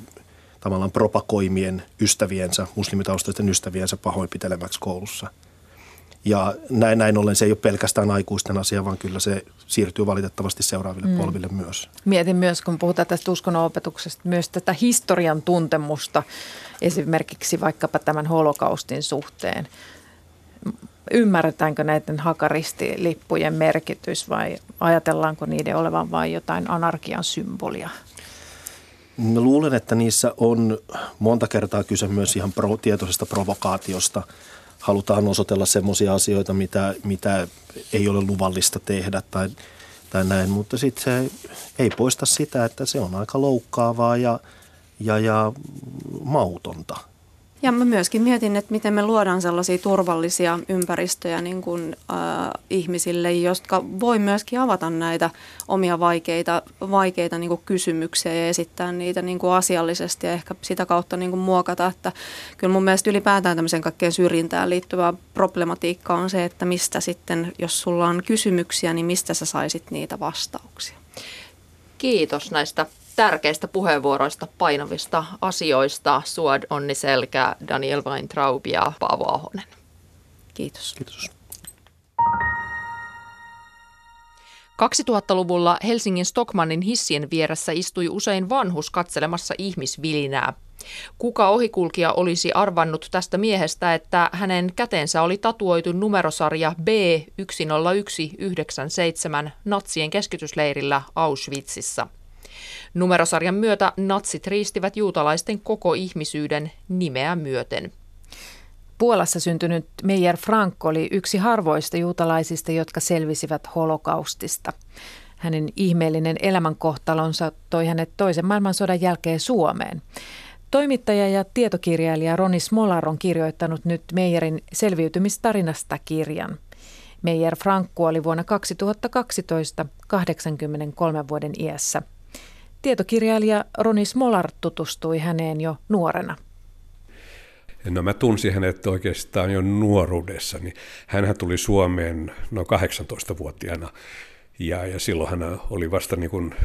tavallaan propakoimien ystäviensä, muslimitaustaisten ystäviensä pahoinpitelemäksi koulussa. Ja näin, näin ollen se ei ole pelkästään aikuisten asia, vaan kyllä se siirtyy valitettavasti seuraaville mm. polville myös. Mietin myös, kun puhutaan tästä uskonnonopetuksesta, myös tätä historian tuntemusta, esimerkiksi vaikkapa tämän holokaustin suhteen ymmärretäänkö näiden hakaristilippujen merkitys vai ajatellaanko niiden olevan vain jotain anarkian symbolia? Mä luulen, että niissä on monta kertaa kyse myös ihan pro, tietoisesta provokaatiosta. Halutaan osoitella semmoisia asioita, mitä, mitä ei ole luvallista tehdä tai, tai näin, mutta sitten se ei poista sitä, että se on aika loukkaavaa ja, ja, ja mautonta. Ja mä myöskin mietin, että miten me luodaan sellaisia turvallisia ympäristöjä niin kuin, äh, ihmisille, jotka voi myöskin avata näitä omia vaikeita, vaikeita niin kuin kysymyksiä ja esittää niitä niin kuin asiallisesti ja ehkä sitä kautta niin kuin muokata. Että kyllä mun mielestä ylipäätään tämmöisen kaikkeen syrjintään liittyvä problematiikka on se, että mistä sitten, jos sulla on kysymyksiä, niin mistä sä saisit niitä vastauksia. Kiitos näistä tärkeistä puheenvuoroista, painavista asioista. Suod Onni Selkä, Daniel Weintraub ja Paavo Ahonen. Kiitos. Kiitos. 2000-luvulla Helsingin Stockmannin hissien vieressä istui usein vanhus katselemassa ihmisvilinää. Kuka ohikulkija olisi arvannut tästä miehestä, että hänen käteensä oli tatuoitu numerosarja B10197 natsien keskitysleirillä Auschwitzissa. Numerosarjan myötä natsit riistivät juutalaisten koko ihmisyyden nimeä myöten. Puolassa syntynyt Meijer Frank oli yksi harvoista juutalaisista, jotka selvisivät holokaustista. Hänen ihmeellinen elämänkohtalonsa toi hänet toisen maailmansodan jälkeen Suomeen. Toimittaja ja tietokirjailija Roni Smolar on kirjoittanut nyt Meijerin selviytymistarinasta kirjan. Meijer Frank kuoli vuonna 2012 83 vuoden iässä. Tietokirjailija Roni Smolar tutustui häneen jo nuorena. No mä tunsin hänet oikeastaan jo nuoruudessani. Hänhän tuli Suomeen noin 18-vuotiaana ja, ja silloin hän oli vasta niin kuin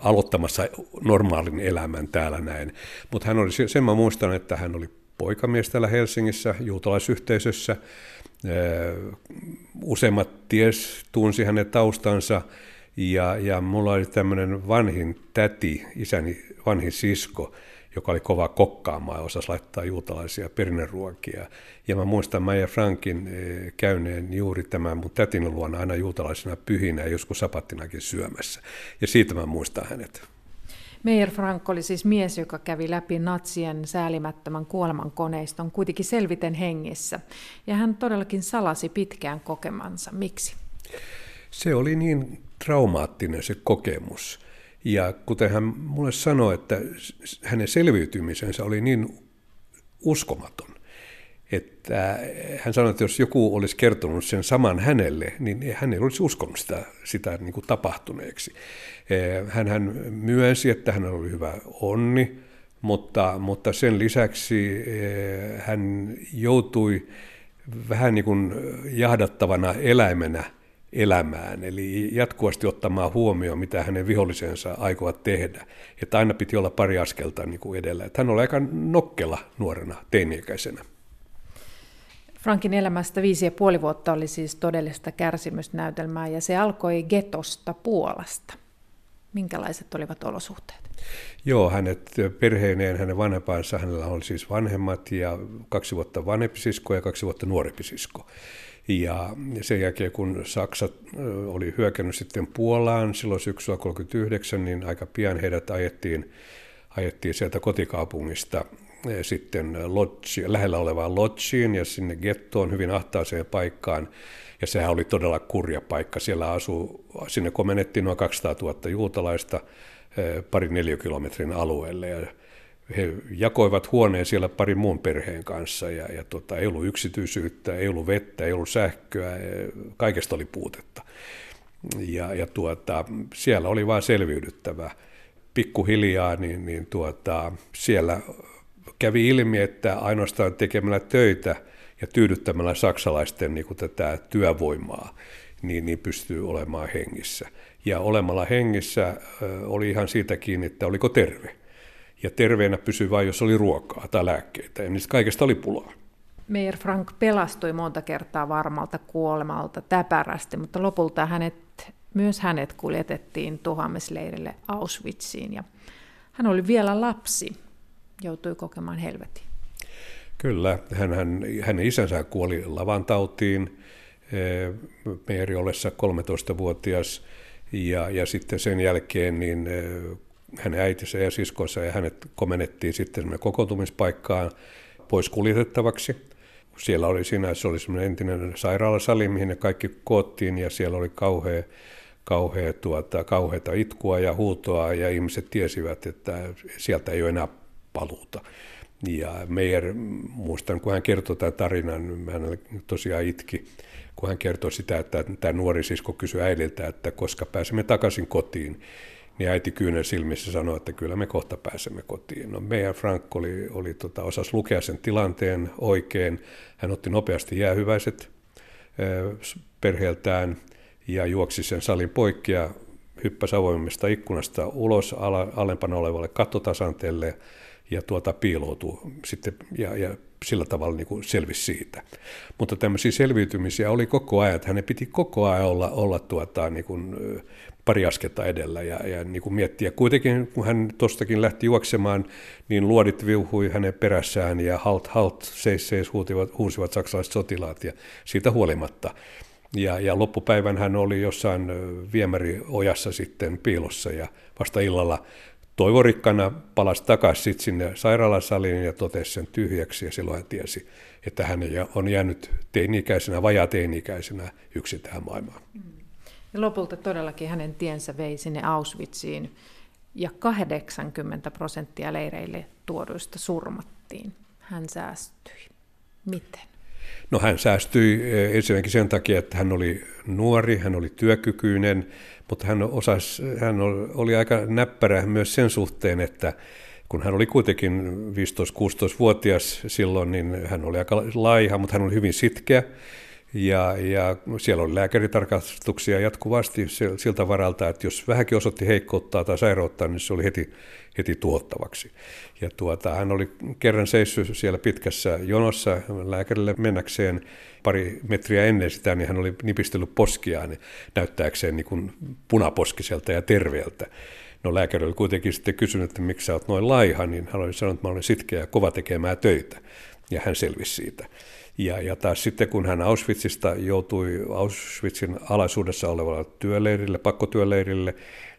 aloittamassa normaalin elämän täällä näin. Mutta hän oli, sen mä muistan, että hän oli poikamies täällä Helsingissä, juutalaisyhteisössä. Useimmat ties, tunsi hänen taustansa ja, ja mulla oli tämmöinen vanhin täti, isäni vanhin sisko, joka oli kova kokkaamaan ja osasi laittaa juutalaisia perinneruokia. Ja mä muistan Maija Frankin eh, käyneen juuri tämän mun tätin luona aina juutalaisena pyhinä ja joskus sapattinakin syömässä. Ja siitä mä muistan hänet. Meijer Frank oli siis mies, joka kävi läpi natsien säälimättömän kuoleman koneiston kuitenkin selviten hengissä. Ja hän todellakin salasi pitkään kokemansa. Miksi? Se oli niin traumaattinen se kokemus. Ja kuten hän mulle sanoi, että hänen selviytymisensä oli niin uskomaton, että hän sanoi, että jos joku olisi kertonut sen saman hänelle, niin hän ei olisi uskonut sitä, sitä niin kuin tapahtuneeksi. Hän, hän myönsi, että hänellä oli hyvä onni, mutta, mutta sen lisäksi hän joutui vähän niin kuin jahdattavana eläimenä – elämään, eli jatkuvasti ottamaan huomioon, mitä hänen vihollisensa aikovat tehdä. Että aina piti olla pari askelta niin kuin edellä. Että hän oli aika nokkela nuorena, teini-ikäisenä. Frankin elämästä viisi ja puoli vuotta oli siis todellista kärsimysnäytelmää ja se alkoi getosta Puolasta. Minkälaiset olivat olosuhteet? Joo, hänet perheineen, hänen vanhempansa, hänellä oli siis vanhemmat ja kaksi vuotta vanhempi sisko ja kaksi vuotta nuorempi sisko. Ja sen jälkeen, kun Saksa oli hyökännyt sitten Puolaan silloin syksyllä 1939, niin aika pian heidät ajettiin, ajettiin sieltä kotikaupungista sitten lodgi, lähellä olevaan lodgiin ja sinne gettoon hyvin ahtaaseen paikkaan. Ja sehän oli todella kurja paikka. Siellä asuu, sinne komennettiin noin 200 000 juutalaista parin neliökilometrin alueelle. Ja he jakoivat huoneen siellä parin muun perheen kanssa ja, ja tota, ei ollut yksityisyyttä, ei ollut vettä, ei ollut sähköä, kaikesta oli puutetta. Ja, ja tuota, siellä oli vain selviydyttävä. Pikkuhiljaa niin, niin tuota, siellä kävi ilmi, että ainoastaan tekemällä töitä ja tyydyttämällä saksalaisten niin kuin tätä työvoimaa, niin, niin pystyy olemaan hengissä. Ja olemalla hengissä oli ihan siitä kiinni, että oliko terve ja terveenä pysyi vain, jos oli ruokaa tai lääkkeitä, ja niistä kaikesta oli pulaa. Meijer Frank pelastui monta kertaa varmalta kuolemalta täpärästi, mutta lopulta hänet, myös hänet kuljetettiin tuhoamisleirille Auschwitziin. Ja hän oli vielä lapsi, joutui kokemaan helvetin. Kyllä, hän, hän, hänen isänsä kuoli lavantautiin eh, Meeri ollessa 13-vuotias ja, ja sitten sen jälkeen niin eh, hänen äitinsä ja siskonsa ja hänet komennettiin sitten kokoontumispaikkaan pois kuljetettavaksi. Siellä oli siinä, se oli semmoinen entinen sairaalasali, mihin ne kaikki koottiin ja siellä oli kauhea, kauhea tuota, kauheata itkua ja huutoa ja ihmiset tiesivät, että sieltä ei ole enää paluuta. Ja Meijer, muistan kun hän kertoi tämän tarinan, hän tosiaan itki, kun hän kertoi sitä, että tämä nuori sisko kysyi äidiltä, että koska pääsemme takaisin kotiin niin äiti kyynel silmissä sanoi, että kyllä me kohta pääsemme kotiin. No meidän Frank oli, oli tota, osas lukea sen tilanteen oikein. Hän otti nopeasti jäähyväiset perheeltään ja juoksi sen salin poikki ja hyppäsi avoimesta ikkunasta ulos alempana olevalle kattotasanteelle ja tuota, piiloutui sitten ja, ja sillä tavalla niin kuin selvisi siitä. Mutta tämmöisiä selviytymisiä oli koko ajan, että hänen piti koko ajan olla, olla tuota, niin kuin, pari asketta edellä ja, ja niin kuin miettiä. Kuitenkin kun hän tuostakin lähti juoksemaan, niin luodit viuhui hänen perässään ja halt, halt, seis, seis huutivat, huusivat saksalaiset sotilaat ja siitä huolimatta. Ja, ja loppupäivän hän oli jossain viemäriojassa sitten piilossa ja vasta illalla toivorikkana palasi takaisin sinne sairaalasaliin ja totesi sen tyhjäksi ja silloin hän tiesi, että hän on jäänyt teini-ikäisenä, vajaa teini-ikäisenä yksin tähän maailmaan. Ja lopulta todellakin hänen tiensä vei sinne Auschwitziin ja 80 prosenttia leireille tuoduista surmattiin. Hän säästyi. Miten? No hän säästyi eh, ensinnäkin sen takia, että hän oli nuori, hän oli työkykyinen, mutta hän, osasi, hän oli aika näppärä myös sen suhteen, että kun hän oli kuitenkin 15-16-vuotias silloin, niin hän oli aika laiha, mutta hän oli hyvin sitkeä. Ja, ja siellä oli lääkäritarkastuksia jatkuvasti siltä varalta, että jos vähänkin osoitti heikkoutta tai sairautta, niin se oli heti, heti tuottavaksi. Ja tuota, hän oli kerran seissyt siellä pitkässä jonossa lääkärille mennäkseen pari metriä ennen sitä, niin hän oli nipistellyt poskiaan näyttääkseen niin kuin punaposkiselta ja terveeltä. No lääkäri oli kuitenkin sitten kysynyt, että miksi sä oot noin laiha, niin hän oli sanonut, että mä olen sitkeä ja kova tekemään töitä. Ja hän selvisi siitä. Ja, ja taas sitten kun hän Auschwitzista joutui Auschwitzin alaisuudessa olevalle työleirille, pakkotyöleirille,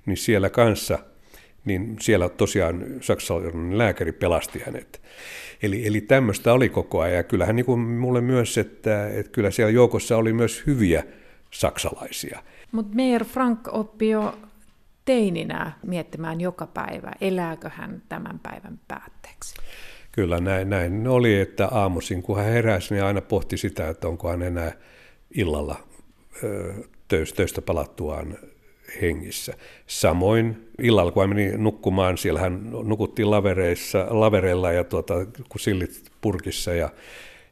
niin siellä kanssa, niin siellä tosiaan saksalainen lääkäri pelasti hänet. Eli, eli tämmöistä oli koko ajan. Ja kyllähän niin kuin mulle myös, että, että kyllä siellä joukossa oli myös hyviä saksalaisia. Mutta Meijer Frank oppi jo teininä miettimään joka päivä, elääkö hän tämän päivän päätteeksi? Kyllä näin, näin oli, että aamuisin kun hän heräsi, niin aina pohti sitä, että onko hän enää illalla töistä palattuaan hengissä. Samoin illalla, kun hän meni nukkumaan, siellä hän nukuttiin lavereissa, lavereilla ja tuota, kun sillit purkissa ja,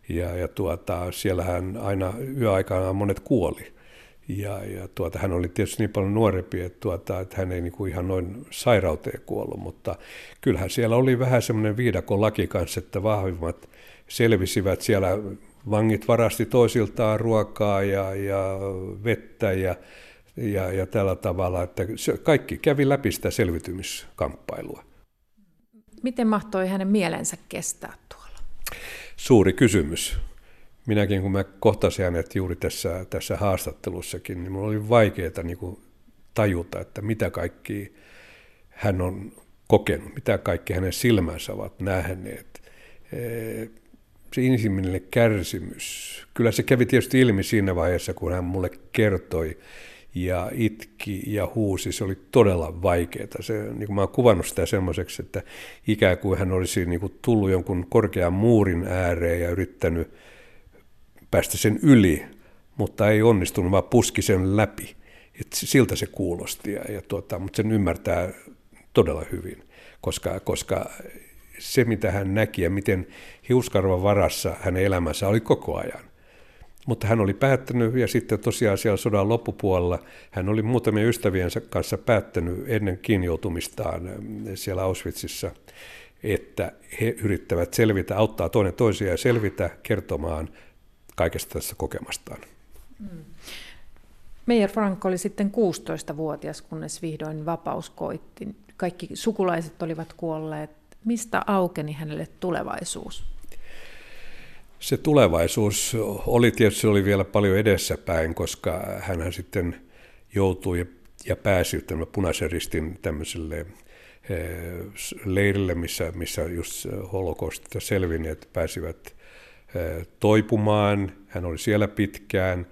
ja, ja tuota, siellähän aina yöaikana monet kuoli. Ja, ja tuota, hän oli tietysti niin paljon nuorempi, että, tuota, että hän ei niin kuin ihan noin sairauteen kuollut, mutta kyllähän siellä oli vähän semmoinen viidakon laki kanssa, että vahvimmat selvisivät siellä. Vangit varasti toisiltaan ruokaa ja, ja vettä ja, ja, ja tällä tavalla, että kaikki kävi läpi sitä selvitymiskamppailua. Miten mahtoi hänen mielensä kestää tuolla? Suuri kysymys minäkin kun mä kohtasin hänet juuri tässä, tässä haastattelussakin, niin minulla oli vaikeaa niin kuin tajuta, että mitä kaikki hän on kokenut, mitä kaikki hänen silmänsä ovat nähneet. Se inhimillinen kärsimys, kyllä se kävi tietysti ilmi siinä vaiheessa, kun hän mulle kertoi ja itki ja huusi. Se oli todella vaikeaa. Se, niin kuin mä oon kuvannut sitä semmoiseksi, että ikään kuin hän olisi niin kuin tullut jonkun korkean muurin ääreen ja yrittänyt päästä sen yli, mutta ei onnistunut, vaan puski sen läpi. Et siltä se kuulosti, ja, ja tuota, mutta sen ymmärtää todella hyvin, koska, koska se, mitä hän näki ja miten hiuskarvan varassa hänen elämänsä oli koko ajan. Mutta hän oli päättänyt, ja sitten tosiaan siellä sodan loppupuolella, hän oli muutamien ystäviensä kanssa päättänyt ennen kiinnijoutumistaan siellä Auschwitzissa, että he yrittävät selvitä, auttaa toinen toisiaan selvitä kertomaan kaikesta tässä kokemastaan. Mm. Meijer Frank oli sitten 16-vuotias, kunnes vihdoin vapaus koitti. Kaikki sukulaiset olivat kuolleet. Mistä aukeni hänelle tulevaisuus? Se tulevaisuus oli tietysti oli vielä paljon edessäpäin, koska hän sitten joutui ja pääsi punaisen ristin tämmöiselle eh, leirille, missä, missä just holokostista selvinneet pääsivät toipumaan. Hän oli siellä pitkään.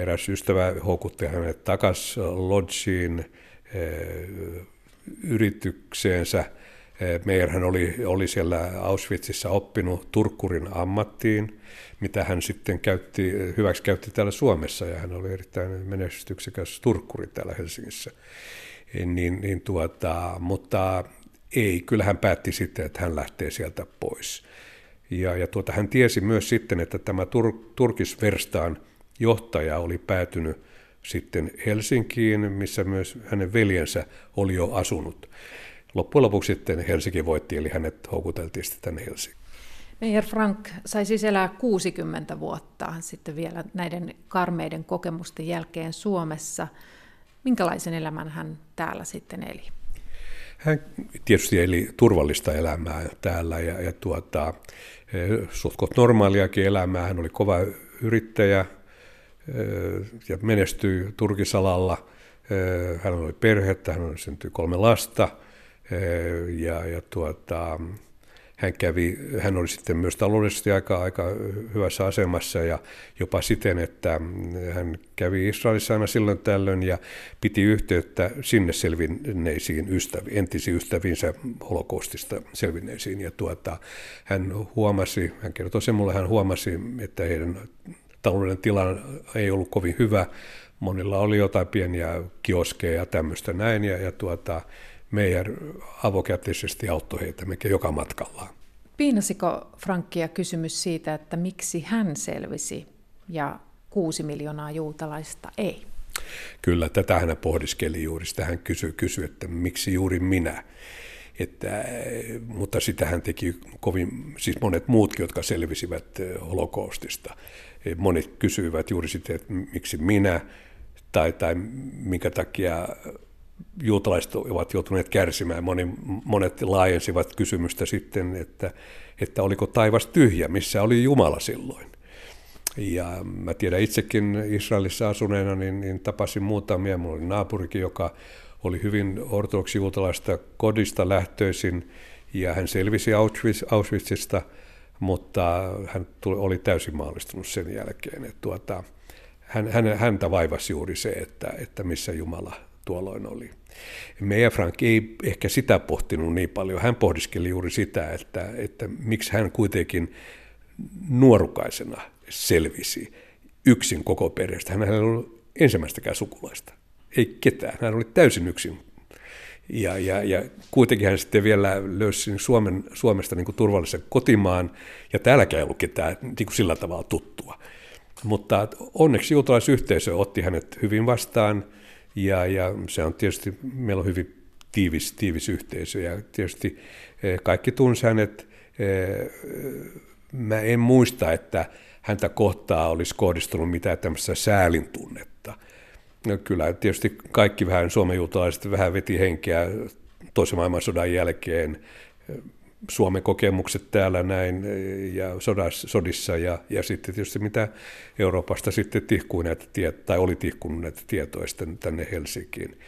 Eräs ystävä houkutti hänet takaisin Lodgiin yritykseensä. Meijerhän oli, oli siellä Auschwitzissa oppinut turkkurin ammattiin, mitä hän sitten käytti, hyväksi käytti täällä Suomessa, ja hän oli erittäin menestyksekäs turkkuri täällä Helsingissä. Niin, niin tuota, mutta ei, kyllä hän päätti sitten, että hän lähtee sieltä pois. Ja, ja tuota, hän tiesi myös sitten, että tämä Tur- Turkisverstaan johtaja oli päätynyt sitten Helsinkiin, missä myös hänen veljensä oli jo asunut. loppujen lopuksi sitten Helsinki voitti, eli hänet houkuteltiin sitten tänne Helsinkiin. Meijer Frank sai siis elää 60 vuotta sitten vielä näiden karmeiden kokemusten jälkeen Suomessa. Minkälaisen elämän hän täällä sitten eli? Hän tietysti eli turvallista elämää täällä ja, ja tuota, suhtkot normaaliakin elämää. Hän oli kova yrittäjä ja menestyi turkisalalla. Hän oli perhettä, hän syntyi kolme lasta ja, ja tuota, hän, kävi, hän oli sitten myös taloudellisesti aika, aika hyvässä asemassa ja jopa siten, että hän kävi Israelissa aina silloin tällöin ja piti yhteyttä sinne selvinneisiin ystäviin, entisiin ystäviinsä holokaustista selvinneisiin. Ja tuota, hän huomasi, hän kertoi sen mulle, hän huomasi, että heidän talouden tila ei ollut kovin hyvä. Monilla oli jotain pieniä kioskeja ja tämmöistä näin ja, ja tuota, Meijer avokätisesti auttoi heitä mikä joka matkallaan. Piinasiko Frankkia kysymys siitä, että miksi hän selvisi ja kuusi miljoonaa juutalaista ei? Kyllä, tätä hän pohdiskeli juuri. Sitä hän kysyi, kysyi, että miksi juuri minä. Että, mutta sitä hän teki kovin, siis monet muutkin, jotka selvisivät eh, holokaustista. Eh, monet kysyivät juuri sitä, että miksi minä, tai, tai minkä takia juutalaiset ovat joutuneet kärsimään. Moni, monet laajensivat kysymystä sitten, että, että oliko taivas tyhjä, missä oli Jumala silloin. Ja mä tiedän itsekin Israelissa asuneena, niin, niin tapasin muutamia. Mulla oli naapurikin, joka oli hyvin ortodoksi juutalaista kodista lähtöisin, ja hän selvisi Auschwitz, Auschwitzista, mutta hän tuli, oli täysin maallistunut sen jälkeen. Että tuota, hän, hän, häntä vaivasi juuri se, että, että missä Jumala tuolloin oli. Meija Frank ei ehkä sitä pohtinut niin paljon. Hän pohdiskeli juuri sitä, että, että miksi hän kuitenkin nuorukaisena selvisi yksin koko perheestä. Hän ei ollut ensimmäistäkään sukulaista. Ei ketään. Hän oli täysin yksin. Ja, ja, ja kuitenkin hän sitten vielä löysi Suomen, Suomesta niin kuin turvallisen kotimaan, ja täälläkään ei ollut ketään niin kuin sillä tavalla tuttua. Mutta onneksi juutalaisyhteisö otti hänet hyvin vastaan – ja, ja se on tietysti, meillä on hyvin tiivis, tiivis yhteisö ja tietysti eh, kaikki tunsi hänet. Eh, mä en muista, että häntä kohtaa olisi kohdistunut mitään tämmöistä säälin tunnetta. No, kyllä tietysti kaikki vähän Suomen vähän veti henkeä toisen maailmansodan jälkeen Suomen kokemukset täällä näin ja sodassa, sodissa ja, ja sitten tietysti mitä Euroopasta sitten tihkui näitä tiet, tai oli tihkunut näitä tietoja tänne Helsinkiin.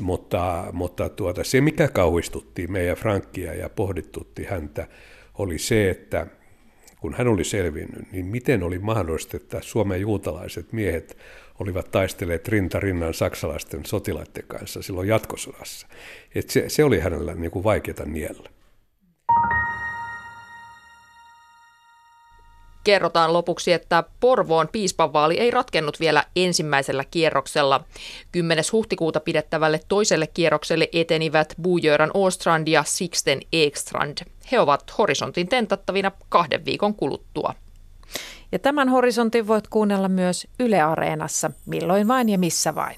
Mutta, mutta tuota, se, mikä kauhistutti meidän Frankkia ja pohditutti häntä, oli se, että kun hän oli selvinnyt, niin miten oli mahdollista, että Suomen juutalaiset miehet olivat taistelleet rinta rinnan saksalaisten sotilaiden kanssa silloin jatkosodassa. Et se, se oli hänellä niin kuin vaikeaa niellä. Kerrotaan lopuksi, että Porvoon piispanvaali ei ratkennut vielä ensimmäisellä kierroksella. 10. huhtikuuta pidettävälle toiselle kierrokselle etenivät Bujöran Ostrand ja Sixten Ekstrand. He ovat horisontin tentattavina kahden viikon kuluttua. Ja tämän horisontin voit kuunnella myös Yle Areenassa, milloin vain ja missä vain.